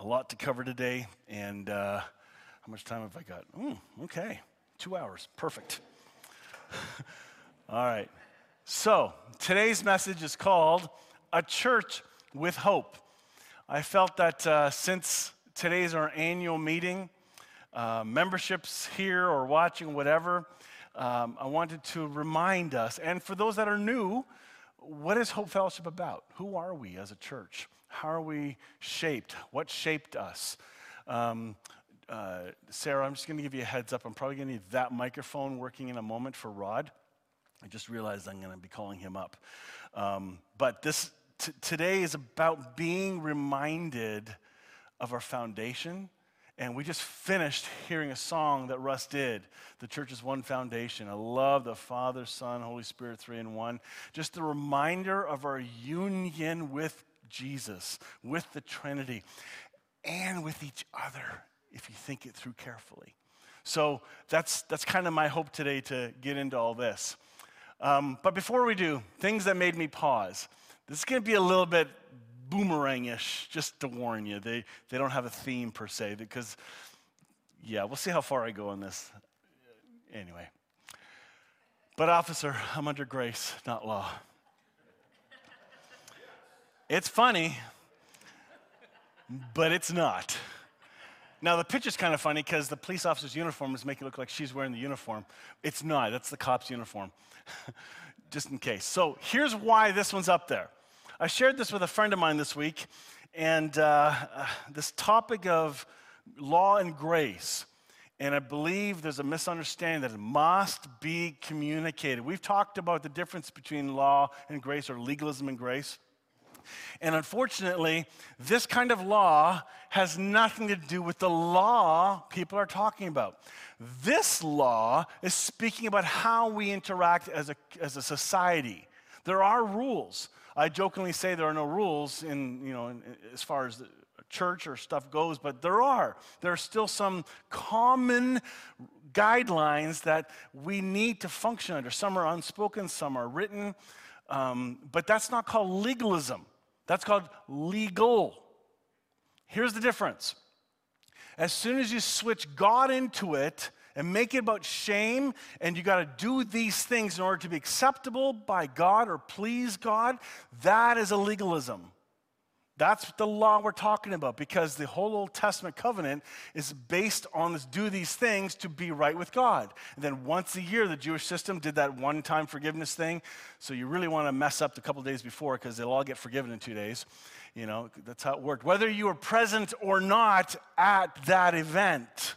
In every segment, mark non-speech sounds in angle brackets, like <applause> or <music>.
a lot to cover today, and uh, how much time have I got? Mm, okay, two hours, perfect. <laughs> All right. So, today's message is called A Church with Hope. I felt that uh, since today's our annual meeting, uh, memberships here or watching, whatever, um, I wanted to remind us, and for those that are new, what is Hope Fellowship about? Who are we as a church? How are we shaped? What shaped us? Um, uh, Sarah, I'm just going to give you a heads up. I'm probably going to need that microphone working in a moment for Rod. I just realized I'm going to be calling him up. Um, but this t- today is about being reminded of our foundation. And we just finished hearing a song that Russ did, The Church is One Foundation. I love the Father, Son, Holy Spirit, three in one. Just a reminder of our union with Jesus, with the Trinity, and with each other, if you think it through carefully. So that's, that's kind of my hope today to get into all this. Um, but before we do, things that made me pause. This is going to be a little bit boomerangish, just to warn you. They, they don't have a theme per se, because, yeah, we'll see how far I go on this. Anyway. But, officer, I'm under grace, not law. It's funny, but it's not. Now, the picture's kind of funny because the police officer's uniform is making it look like she's wearing the uniform. It's not, that's the cop's uniform, <laughs> just in case. So, here's why this one's up there. I shared this with a friend of mine this week, and uh, uh, this topic of law and grace. And I believe there's a misunderstanding that it must be communicated. We've talked about the difference between law and grace, or legalism and grace. And unfortunately, this kind of law has nothing to do with the law people are talking about. This law is speaking about how we interact as a, as a society. There are rules. I jokingly say there are no rules in, you know, in, as far as church or stuff goes, but there are. There are still some common guidelines that we need to function under. Some are unspoken, some are written, um, but that's not called legalism. That's called legal. Here's the difference. As soon as you switch God into it and make it about shame, and you got to do these things in order to be acceptable by God or please God, that is a legalism. That's the law we're talking about because the whole Old Testament covenant is based on this do these things to be right with God. And then once a year, the Jewish system did that one time forgiveness thing. So you really want to mess up the couple days before because they'll all get forgiven in two days. You know, that's how it worked. Whether you were present or not at that event.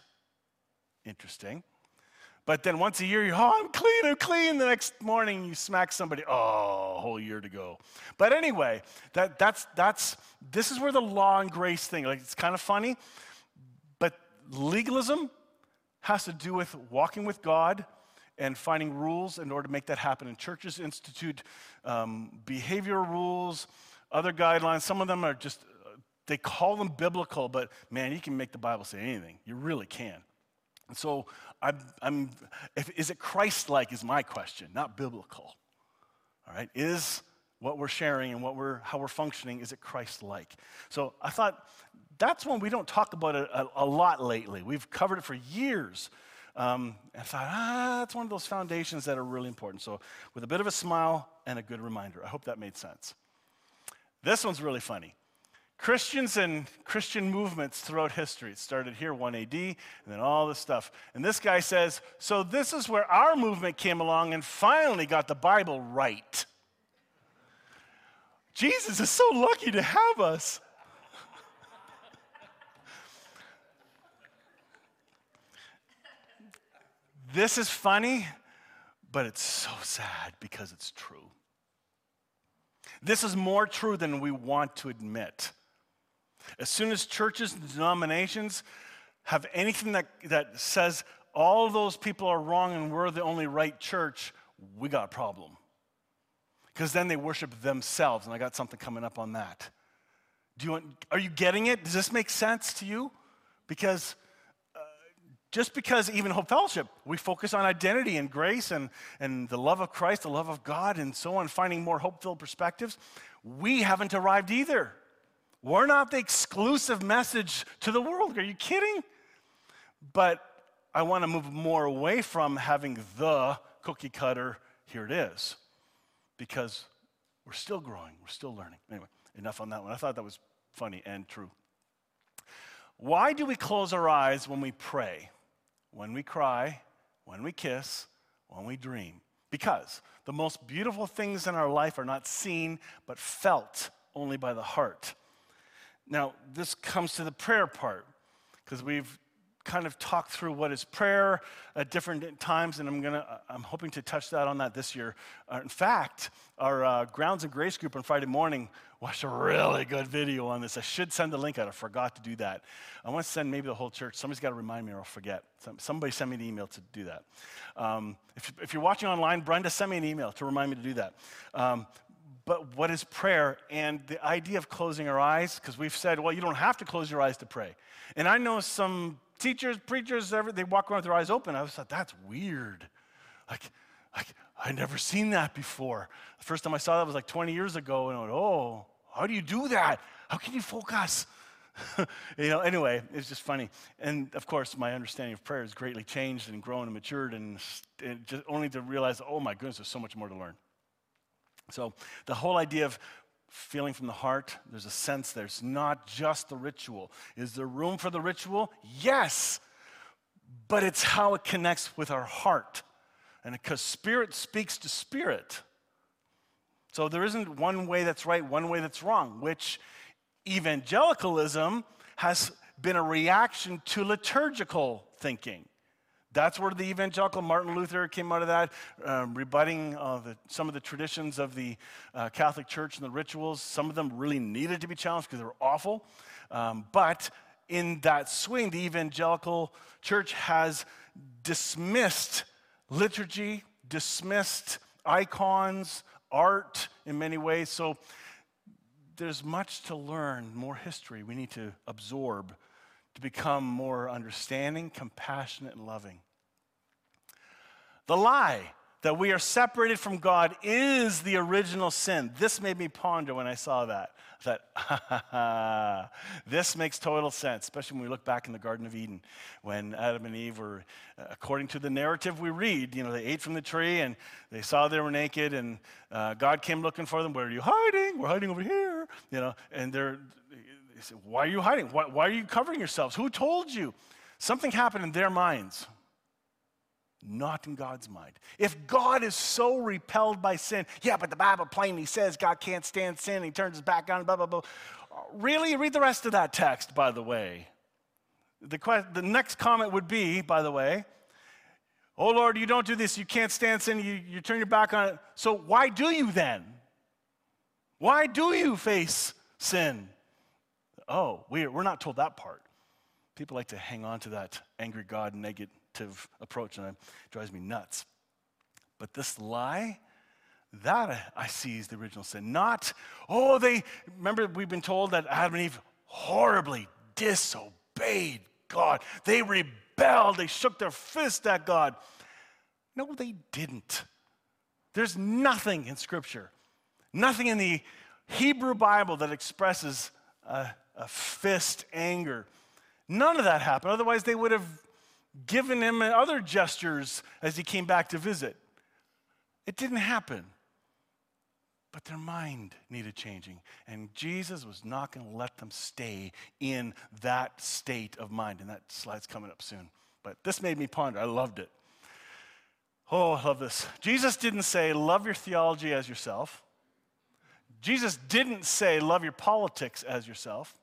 Interesting. But then once a year, you, oh, I'm clean, I'm clean. The next morning, you smack somebody, oh, a whole year to go. But anyway, that, that's, that's, this is where the law and grace thing, like, it's kind of funny, but legalism has to do with walking with God and finding rules in order to make that happen. And churches institute um, behavioral rules, other guidelines. Some of them are just, they call them biblical, but man, you can make the Bible say anything. You really can. And so, I'm, I'm, if, is it Christ like, is my question, not biblical. All right? Is what we're sharing and what we're, how we're functioning, is it Christ like? So I thought that's one we don't talk about a, a, a lot lately. We've covered it for years. Um, I thought, ah, that's one of those foundations that are really important. So, with a bit of a smile and a good reminder, I hope that made sense. This one's really funny. Christians and Christian movements throughout history. It started here, 1 AD, and then all this stuff. And this guy says, So this is where our movement came along and finally got the Bible right. Jesus is so lucky to have us. this is funny, but it's so sad because it's true. This is more true than we want to admit. As soon as churches and denominations have anything that, that says all those people are wrong and we're the only right church, we got a problem. Because then they worship themselves, and I got something coming up on that. Do you want, are you getting it? Does this make sense to you? Because uh, just because even Hope Fellowship, we focus on identity and grace and, and the love of Christ, the love of God, and so on, finding more hope filled perspectives, we haven't arrived either. We're not the exclusive message to the world. Are you kidding? But I want to move more away from having the cookie cutter, here it is, because we're still growing, we're still learning. Anyway, enough on that one. I thought that was funny and true. Why do we close our eyes when we pray, when we cry, when we kiss, when we dream? Because the most beautiful things in our life are not seen, but felt only by the heart. Now, this comes to the prayer part, because we've kind of talked through what is prayer at different times, and I'm gonna, I'm hoping to touch that on that this year. Uh, in fact, our uh, Grounds and Grace group on Friday morning watched a really good video on this. I should send the link out. I forgot to do that. I want to send maybe the whole church. Somebody's got to remind me, or I'll forget. Somebody send me an email to do that. Um, if, if, you're watching online, Brenda, send me an email to remind me to do that. Um, but what is prayer? And the idea of closing our eyes, because we've said, well, you don't have to close your eyes to pray. And I know some teachers, preachers, they walk around with their eyes open. I was like, that's weird. Like, like, I'd never seen that before. The first time I saw that was like 20 years ago, and I went, oh, how do you do that? How can you focus? <laughs> you know, anyway, it's just funny. And of course, my understanding of prayer has greatly changed and grown and matured, and, and just only to realize, oh my goodness, there's so much more to learn. So, the whole idea of feeling from the heart, there's a sense there's not just the ritual. Is there room for the ritual? Yes, but it's how it connects with our heart. And because spirit speaks to spirit. So there isn't one way that's right, one way that's wrong, which evangelicalism has been a reaction to liturgical thinking. That's where the evangelical Martin Luther came out of that, um, rebutting uh, the, some of the traditions of the uh, Catholic Church and the rituals. Some of them really needed to be challenged because they were awful. Um, but in that swing, the evangelical church has dismissed liturgy, dismissed icons, art in many ways. So there's much to learn, more history we need to absorb to become more understanding, compassionate, and loving. The lie that we are separated from God is the original sin. This made me ponder when I saw that. I thought, <laughs> this makes total sense, especially when we look back in the Garden of Eden when Adam and Eve were, according to the narrative we read, you know, they ate from the tree and they saw they were naked and uh, God came looking for them. Where are you hiding? We're hiding over here, you know, and they're said, Why are you hiding? Why, why are you covering yourselves? Who told you? Something happened in their minds, not in God's mind. If God is so repelled by sin, yeah, but the Bible plainly says God can't stand sin, he turns his back on, blah, blah, blah. Really? Read the rest of that text, by the way. The, the next comment would be, by the way, Oh Lord, you don't do this, you can't stand sin, you, you turn your back on it. So why do you then? Why do you face sin? Oh, we're, we're not told that part. People like to hang on to that angry God negative approach, and it drives me nuts. But this lie, that I see is the original sin. Not, oh, they, remember we've been told that Adam and Eve horribly disobeyed God. They rebelled, they shook their fist at God. No, they didn't. There's nothing in Scripture, nothing in the Hebrew Bible that expresses a a fist anger. None of that happened. Otherwise, they would have given him other gestures as he came back to visit. It didn't happen. But their mind needed changing. And Jesus was not going to let them stay in that state of mind. And that slide's coming up soon. But this made me ponder. I loved it. Oh, I love this. Jesus didn't say, love your theology as yourself. Jesus didn't say, love your politics as yourself.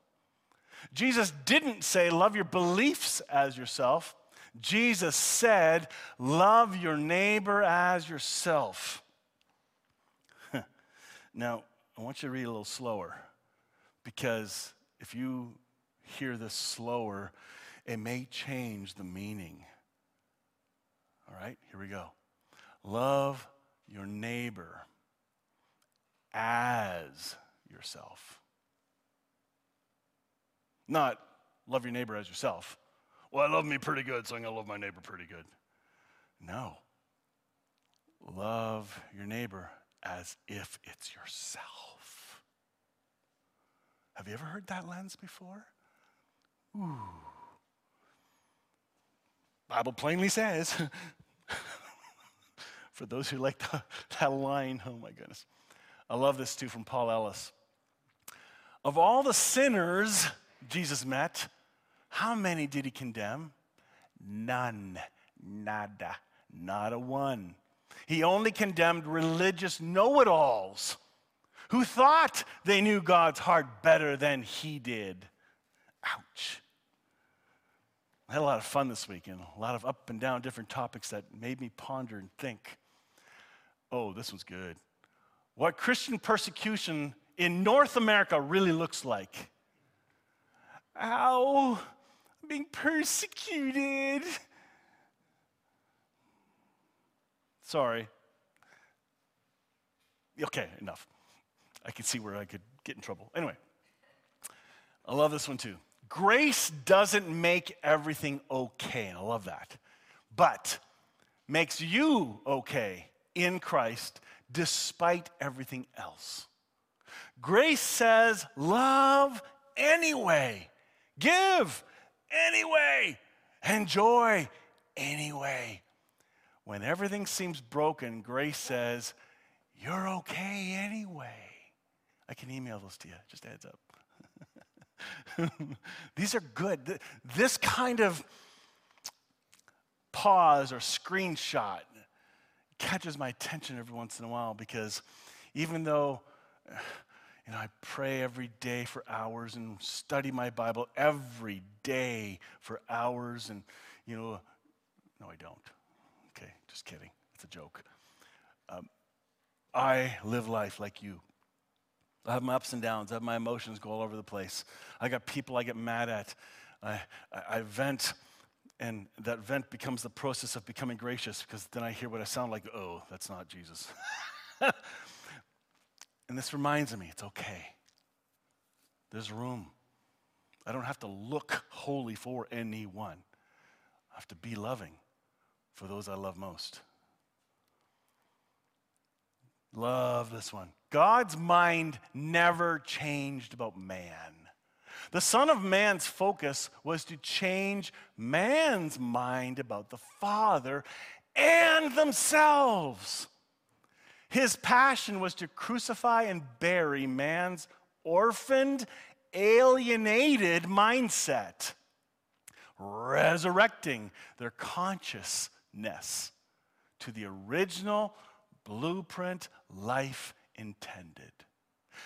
Jesus didn't say, love your beliefs as yourself. Jesus said, love your neighbor as yourself. <laughs> now, I want you to read a little slower because if you hear this slower, it may change the meaning. All right, here we go. Love your neighbor as yourself. Not love your neighbor as yourself. Well, I love me pretty good, so I'm going to love my neighbor pretty good. No. Love your neighbor as if it's yourself. Have you ever heard that lens before? Ooh. Bible plainly says, <laughs> for those who like the, that line, oh my goodness. I love this too from Paul Ellis. Of all the sinners Jesus met, how many did he condemn? None. Nada. Not a one. He only condemned religious know it alls who thought they knew God's heart better than he did. Ouch. I had a lot of fun this weekend, a lot of up and down different topics that made me ponder and think. Oh, this one's good. What Christian persecution in North America really looks like. Ow, I'm being persecuted. Sorry. Okay, enough. I could see where I could get in trouble. Anyway, I love this one too. Grace doesn't make everything okay, I love that, but makes you okay in Christ despite everything else. Grace says, love anyway, give anyway, enjoy anyway. When everything seems broken, grace says, you're okay anyway. I can email those to you, just adds up. <laughs> These are good. This kind of pause or screenshot catches my attention every once in a while because even though know, I pray every day for hours and study my Bible every day for hours and you know no I don't. Okay, just kidding. It's a joke. Um, I live life like you. I have my ups and downs. I have my emotions go all over the place. I got people I get mad at. I, I, I vent, and that vent becomes the process of becoming gracious because then I hear what I sound like. Oh, that's not Jesus. <laughs> and this reminds me it's okay. There's room. I don't have to look holy for anyone, I have to be loving for those I love most. Love this one. God's mind never changed about man. The Son of Man's focus was to change man's mind about the Father and themselves. His passion was to crucify and bury man's orphaned, alienated mindset, resurrecting their consciousness to the original blueprint life intended.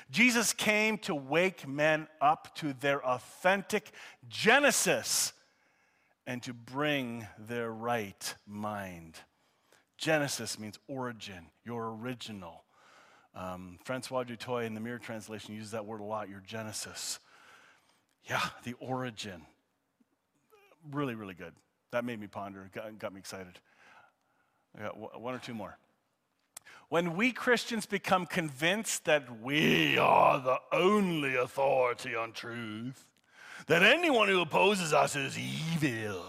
Jesus came to wake men up to their authentic Genesis and to bring their right mind. Genesis means origin, your original. Um, Francois du Toit in the Mirror Translation uses that word a lot, your Genesis. Yeah, the origin. Really, really good. That made me ponder, got, got me excited. I got one or two more. When we Christians become convinced that we are the only authority on truth, that anyone who opposes us is evil,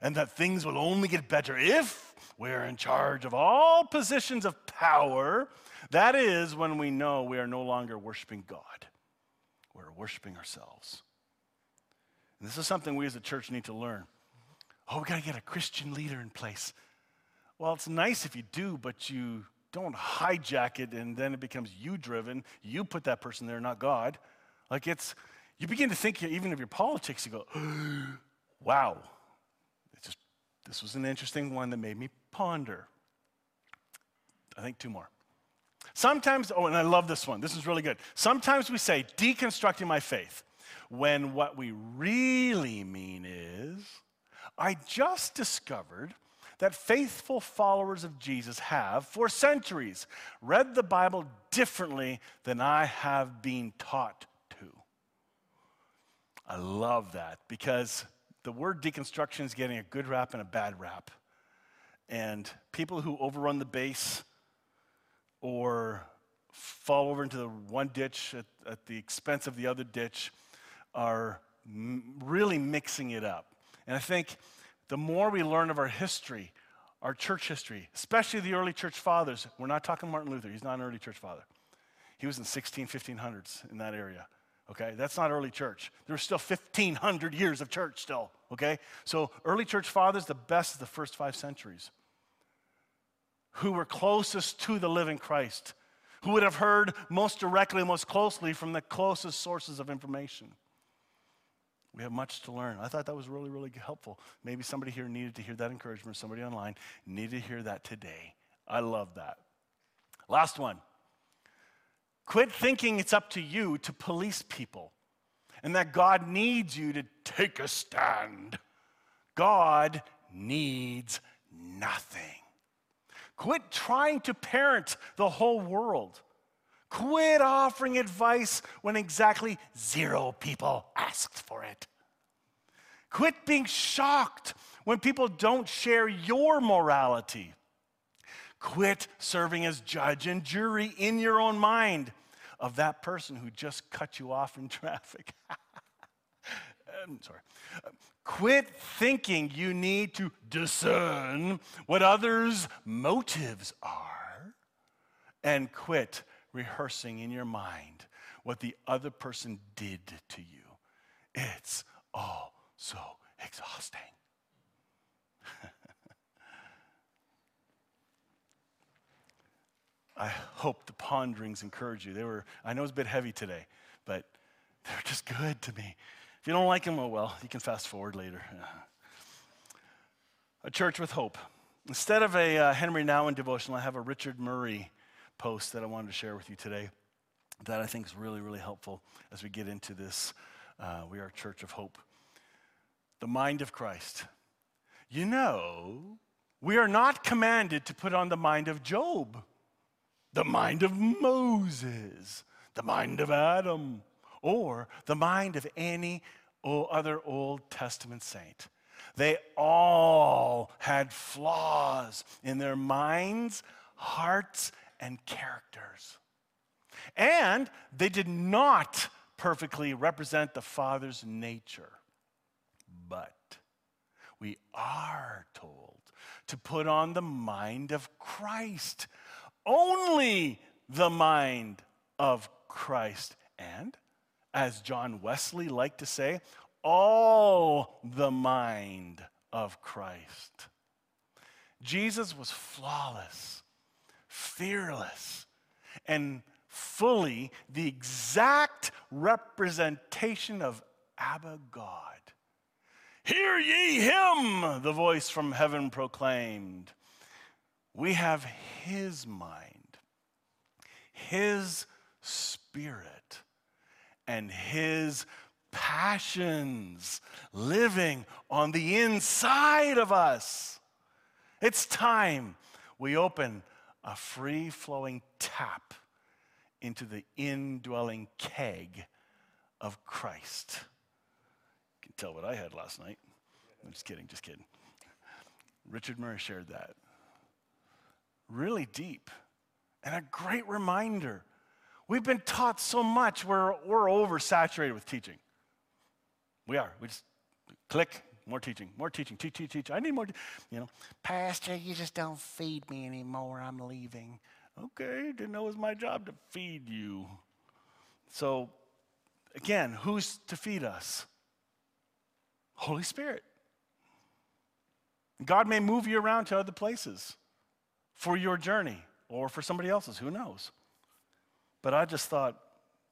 and that things will only get better if we're in charge of all positions of power, that is when we know we are no longer worshiping God. We're worshiping ourselves. And this is something we as a church need to learn. Oh, we got to get a Christian leader in place. Well, it's nice if you do, but you don't hijack it and then it becomes you driven. You put that person there, not God. Like it's, you begin to think even of your politics, you go, <gasps> wow. This was an interesting one that made me ponder. I think two more. Sometimes, oh, and I love this one. This is really good. Sometimes we say, deconstructing my faith, when what we really mean is, I just discovered that faithful followers of Jesus have for centuries read the Bible differently than I have been taught to. I love that because the word deconstruction is getting a good rap and a bad rap. And people who overrun the base or fall over into the one ditch at, at the expense of the other ditch are m- really mixing it up. And I think the more we learn of our history, our church history, especially the early church fathers, we're not talking Martin Luther, he's not an early church father. He was in 16, 1500s in that area. Okay, that's not early church. There's still 1,500 years of church still. Okay, so early church fathers, the best of the first five centuries, who were closest to the living Christ, who would have heard most directly, most closely from the closest sources of information. We have much to learn. I thought that was really, really helpful. Maybe somebody here needed to hear that encouragement, somebody online needed to hear that today. I love that. Last one. Quit thinking it's up to you to police people and that God needs you to take a stand. God needs nothing. Quit trying to parent the whole world. Quit offering advice when exactly zero people asked for it. Quit being shocked when people don't share your morality. Quit serving as judge and jury in your own mind of that person who just cut you off in <laughs> traffic. I'm sorry. Quit thinking you need to discern what others' motives are, and quit rehearsing in your mind what the other person did to you. It's all so exhausting. <laughs> I hope the ponderings encourage you. They were, I know it's a bit heavy today, but they're just good to me. If you don't like them, oh well, you can fast forward later. A church with hope. Instead of a uh, Henri Nouwen devotional, I have a Richard Murray post that I wanted to share with you today that I think is really, really helpful as we get into this. Uh, we are a church of hope. The mind of Christ. You know, we are not commanded to put on the mind of Job the mind of Moses, the mind of Adam, or the mind of any other Old Testament saint. They all had flaws in their minds, hearts, and characters. And they did not perfectly represent the Father's nature. But we are told to put on the mind of Christ only the mind of Christ. And, as John Wesley liked to say, all the mind of Christ. Jesus was flawless, fearless, and fully the exact representation of Abba God. Hear ye him, the voice from heaven proclaimed. We have His mind, His spirit, and His passions living on the inside of us. It's time we open a free flowing tap into the indwelling keg of Christ. You can tell what I had last night. I'm just kidding, just kidding. Richard Murray shared that really deep and a great reminder. We've been taught so much, we're, we're oversaturated with teaching. We are. We just click, more teaching, more teaching, teach, teach, teach. I need more, you know. Pastor, you just don't feed me anymore. I'm leaving. Okay, didn't know it was my job to feed you. So, again, who's to feed us? Holy Spirit. God may move you around to other places for your journey or for somebody else's, who knows? But I just thought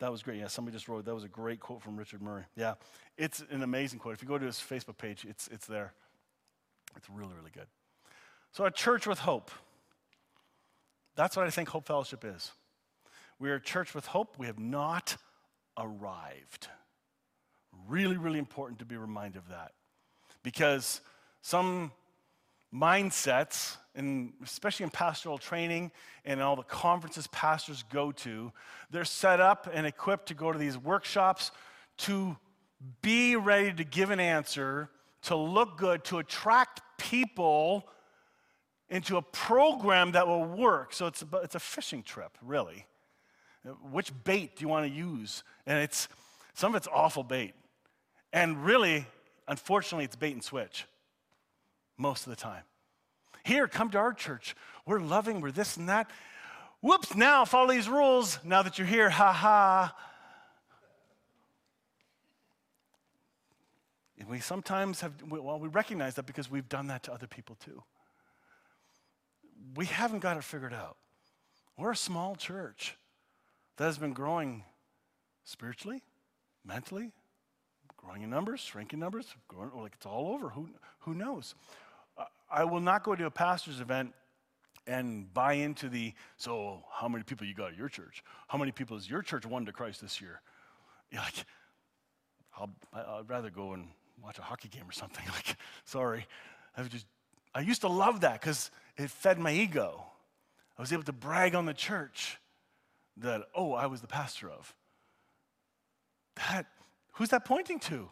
that was great. Yeah, somebody just wrote that was a great quote from Richard Murray. Yeah, it's an amazing quote. If you go to his Facebook page, it's, it's there. It's really, really good. So, a church with hope. That's what I think Hope Fellowship is. We are a church with hope. We have not arrived. Really, really important to be reminded of that. Because some mindsets, and especially in pastoral training and all the conferences pastors go to, they're set up and equipped to go to these workshops to be ready to give an answer, to look good, to attract people into a program that will work. So it's a, it's a fishing trip, really. Which bait do you want to use? And it's some of it's awful bait. And really, unfortunately, it's bait and switch most of the time. Here, come to our church. We're loving, we're this and that. Whoops, now follow these rules now that you're here. Ha ha. And we sometimes have, well, we recognize that because we've done that to other people too. We haven't got it figured out. We're a small church that has been growing spiritually, mentally, growing in numbers, shrinking numbers, growing, like it's all over. Who, who knows? I will not go to a pastor's event and buy into the, so how many people you got at your church? How many people has your church won to Christ this year? You're like, I'll, I'd rather go and watch a hockey game or something. <laughs> Like, sorry. i've just, I used to love that because it fed my ego. I was able to brag on the church that, oh, I was the pastor of. That, who's that pointing to?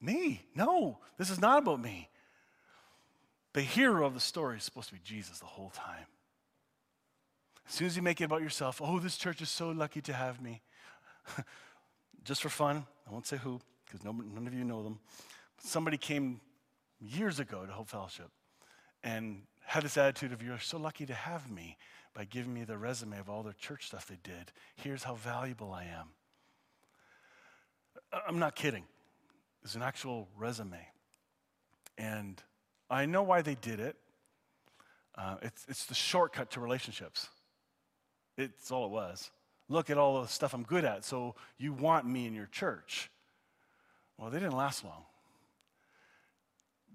Me. No, this is not about me. The hero of the story is supposed to be Jesus the whole time. As soon as you make it about yourself, oh, this church is so lucky to have me. <laughs> Just for fun, I won't say who, because none of you know them. Somebody came years ago to Hope Fellowship and had this attitude of, You're so lucky to have me by giving me the resume of all their church stuff they did. Here's how valuable I am. I'm not kidding. It's an actual resume. And I know why they did it. Uh, it's, it's the shortcut to relationships. It's all it was. Look at all the stuff I'm good at, so you want me in your church. Well, they didn't last long.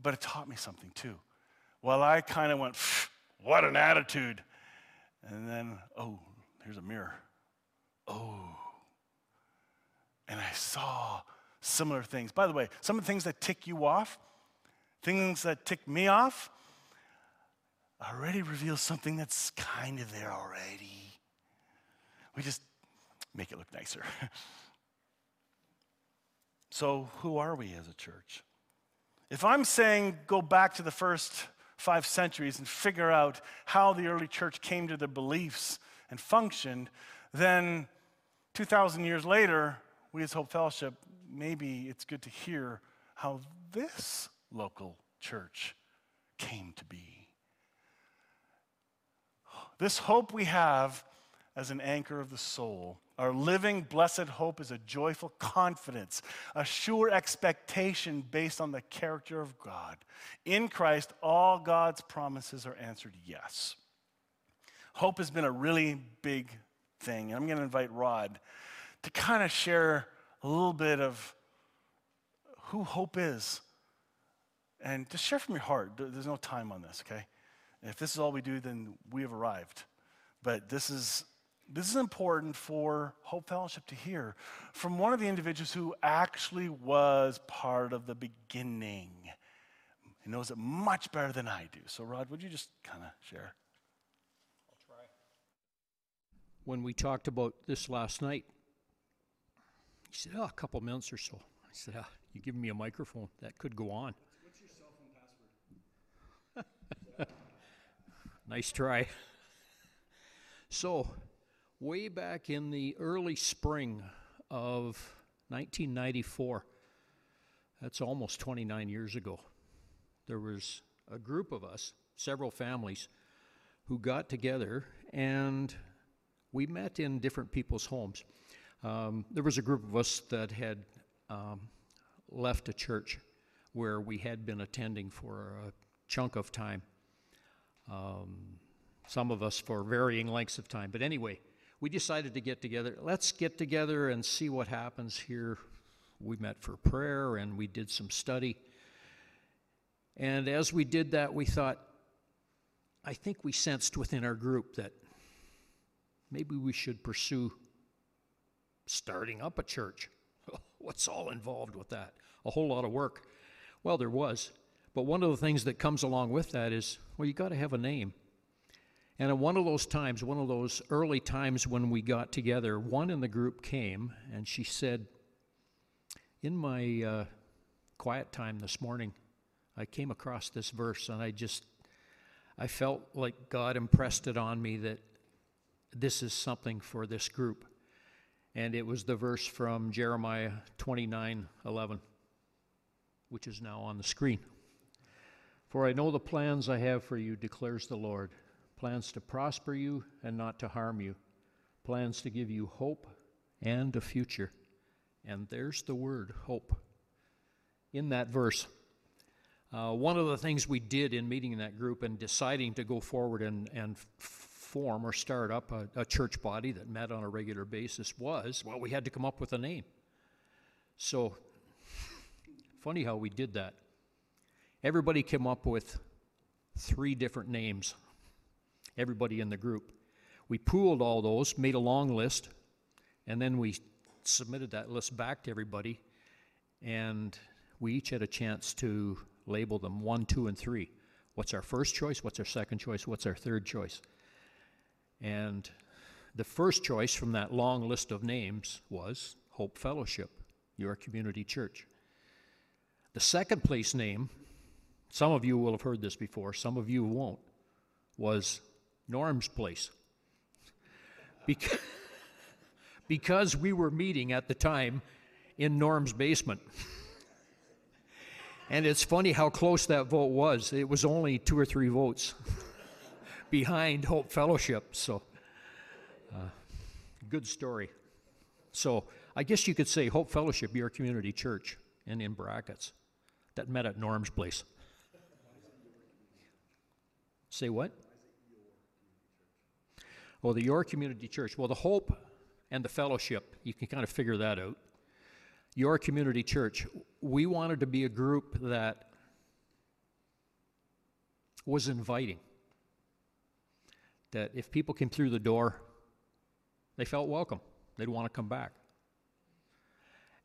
But it taught me something too. Well, I kind of went, what an attitude. And then, oh, here's a mirror. Oh. And I saw similar things. By the way, some of the things that tick you off, things that tick me off, already reveal something that's kind of there already. We just make it look nicer. <laughs> so, who are we as a church? If I'm saying go back to the first five centuries and figure out how the early church came to their beliefs and functioned, then 2,000 years later, we as Hope Fellowship, maybe it's good to hear how this local church came to be. This hope we have as an anchor of the soul. Our living, blessed hope is a joyful confidence, a sure expectation based on the character of God. In Christ, all God's promises are answered yes. Hope has been a really big thing. And I'm going to invite Rod to kind of share a little bit of who hope is. And just share from your heart. There's no time on this, okay? if this is all we do, then we have arrived. But this is this is important for Hope Fellowship to hear from one of the individuals who actually was part of the beginning. He knows it much better than I do. So, Rod, would you just kind of share? I'll try. When we talked about this last night, he said, Oh, a couple minutes or so. I said, oh, You give me a microphone, that could go on. What's your cell phone password? Nice try. So, way back in the early spring of 1994, that's almost 29 years ago, there was a group of us, several families, who got together and we met in different people's homes. Um, there was a group of us that had um, left a church where we had been attending for a chunk of time. Um, some of us for varying lengths of time. But anyway, we decided to get together. Let's get together and see what happens here. We met for prayer and we did some study. And as we did that, we thought, I think we sensed within our group that maybe we should pursue starting up a church. <laughs> What's all involved with that? A whole lot of work. Well, there was. But one of the things that comes along with that is, well, you got to have a name. And at one of those times, one of those early times when we got together, one in the group came and she said, In my uh, quiet time this morning, I came across this verse and I just, I felt like God impressed it on me that this is something for this group. And it was the verse from Jeremiah 29 11, which is now on the screen. For I know the plans I have for you, declares the Lord plans to prosper you and not to harm you, plans to give you hope and a future. And there's the word hope. in that verse. Uh, one of the things we did in meeting in that group and deciding to go forward and, and form or start up a, a church body that met on a regular basis was, well, we had to come up with a name. So, funny how we did that. Everybody came up with three different names, everybody in the group. We pooled all those, made a long list, and then we submitted that list back to everybody, and we each had a chance to label them one, two, and three. What's our first choice? What's our second choice? What's our third choice? And the first choice from that long list of names was Hope Fellowship, your community church. The second place name, some of you will have heard this before, some of you won't, was Norm's Place. <laughs> Because, <laughs> because we were meeting at the time in Norm's basement. <laughs> And it's funny how close that vote was. It was only two or three votes behind Hope Fellowship. So, uh, good story. So, I guess you could say Hope Fellowship, your community church, and in brackets, that met at Norm's place. Say what? Well, the Your Community Church. Well, the Hope and the Fellowship, you can kind of figure that out. Your Community Church, we wanted to be a group that was inviting. That if people came through the door, they felt welcome. They'd want to come back.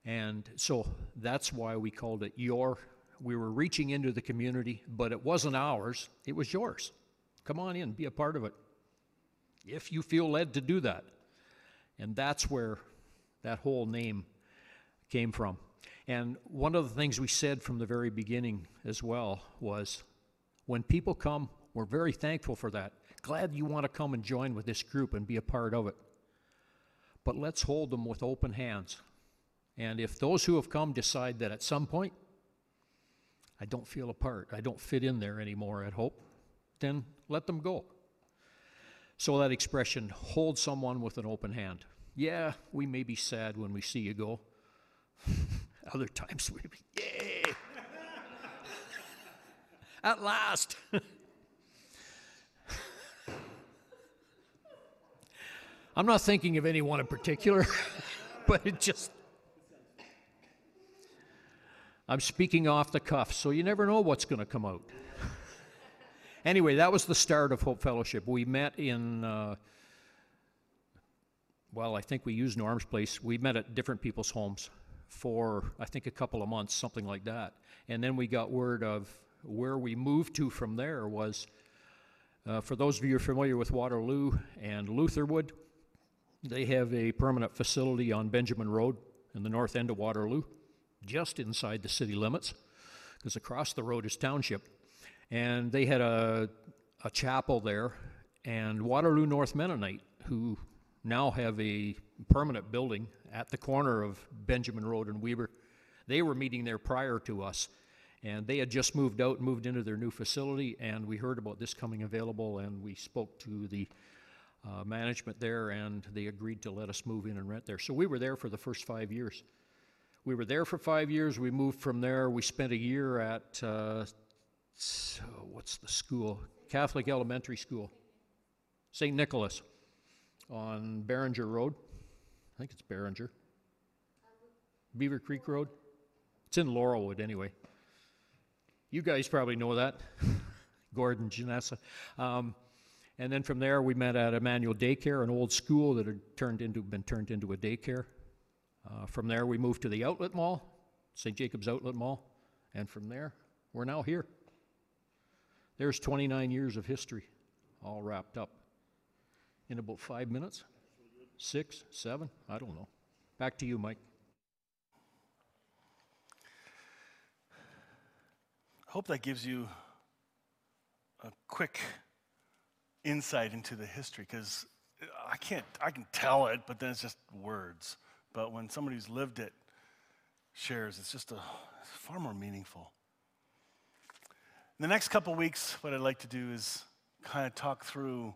And so that's why we called it Your. We were reaching into the community, but it wasn't ours, it was yours. Come on in, be a part of it. If you feel led to do that. And that's where that whole name came from. And one of the things we said from the very beginning as well was when people come, we're very thankful for that. Glad you want to come and join with this group and be a part of it. But let's hold them with open hands. And if those who have come decide that at some point, I don't feel a part, I don't fit in there anymore at Hope, then let them go. So that expression, hold someone with an open hand. Yeah, we may be sad when we see you go. <laughs> Other times we be, yay! <laughs> At last! <laughs> I'm not thinking of anyone in particular, but it just. I'm speaking off the cuff, so you never know what's going to come out. Anyway, that was the start of Hope Fellowship. We met in, uh, well, I think we used Norm's place. We met at different people's homes for, I think, a couple of months, something like that. And then we got word of where we moved to from there was, uh, for those of you familiar with Waterloo and Lutherwood, they have a permanent facility on Benjamin Road in the north end of Waterloo, just inside the city limits, because across the road is township. And they had a, a chapel there, and Waterloo North Mennonite, who now have a permanent building at the corner of Benjamin Road and Weber, they were meeting there prior to us. And they had just moved out, moved into their new facility, and we heard about this coming available, and we spoke to the uh, management there, and they agreed to let us move in and rent there. So we were there for the first five years. We were there for five years. We moved from there. We spent a year at uh, so what's the school? Catholic Elementary School, St. Nicholas, on Barringer Road. I think it's Barringer. Beaver Creek Road. It's in Laurelwood, anyway. You guys probably know that. <laughs> Gordon, Janessa. Um, and then from there, we met at Emmanuel Daycare, an old school that had turned into, been turned into a daycare. Uh, from there, we moved to the outlet mall, St. Jacob's Outlet Mall. And from there, we're now here. There's 29 years of history, all wrapped up in about five minutes. Six, seven, I don't know. Back to you, Mike. I hope that gives you a quick insight into the history because I can't, I can tell it, but then it's just words. But when somebody who's lived it shares, it's just a, it's far more meaningful. In the next couple weeks, what I'd like to do is kind of talk through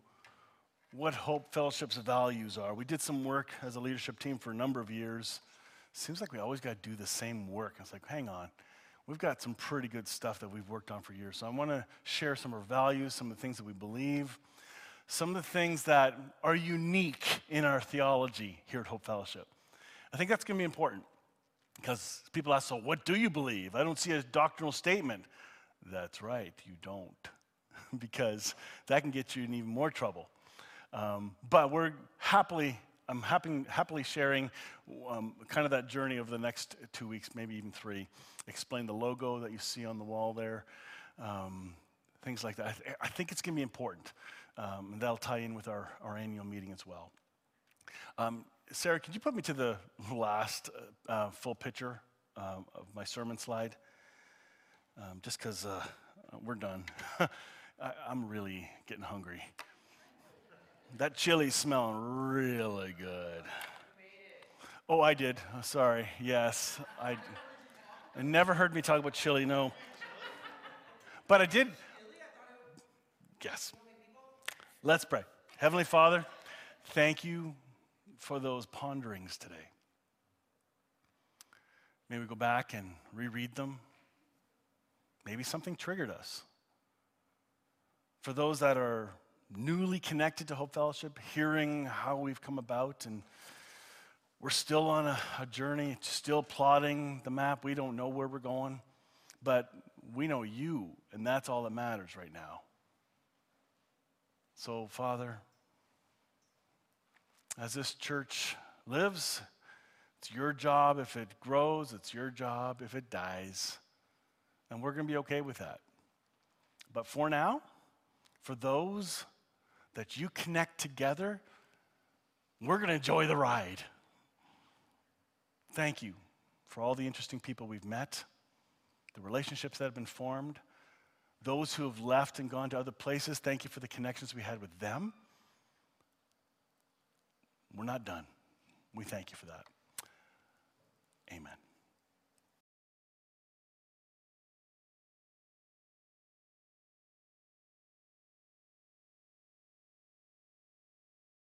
what Hope Fellowship's values are. We did some work as a leadership team for a number of years. Seems like we always got to do the same work. It's like, hang on, we've got some pretty good stuff that we've worked on for years. So I want to share some of our values, some of the things that we believe, some of the things that are unique in our theology here at Hope Fellowship. I think that's going to be important because people ask, so what do you believe? I don't see a doctrinal statement. That's right, you don't, <laughs> because that can get you in even more trouble. Um, but we're happily, I'm happy, happily sharing um, kind of that journey over the next two weeks, maybe even three. Explain the logo that you see on the wall there, um, things like that. I, th- I think it's going to be important, um, and that'll tie in with our, our annual meeting as well. Um, Sarah, could you put me to the <laughs> last uh, uh, full picture um, of my sermon slide? Um, just because uh, we're done. <laughs> I, I'm really getting hungry. That chili's smelling really good. Oh, I did. Oh, sorry. Yes, I. I never heard me talk about chili. No. But I did. Yes. Let's pray. Heavenly Father, thank you for those ponderings today. May we go back and reread them. Maybe something triggered us. For those that are newly connected to Hope Fellowship, hearing how we've come about, and we're still on a, a journey, still plotting the map. We don't know where we're going, but we know you, and that's all that matters right now. So, Father, as this church lives, it's your job if it grows, it's your job if it dies. And we're going to be okay with that. But for now, for those that you connect together, we're going to enjoy the ride. Thank you for all the interesting people we've met, the relationships that have been formed, those who have left and gone to other places. Thank you for the connections we had with them. We're not done. We thank you for that. Amen.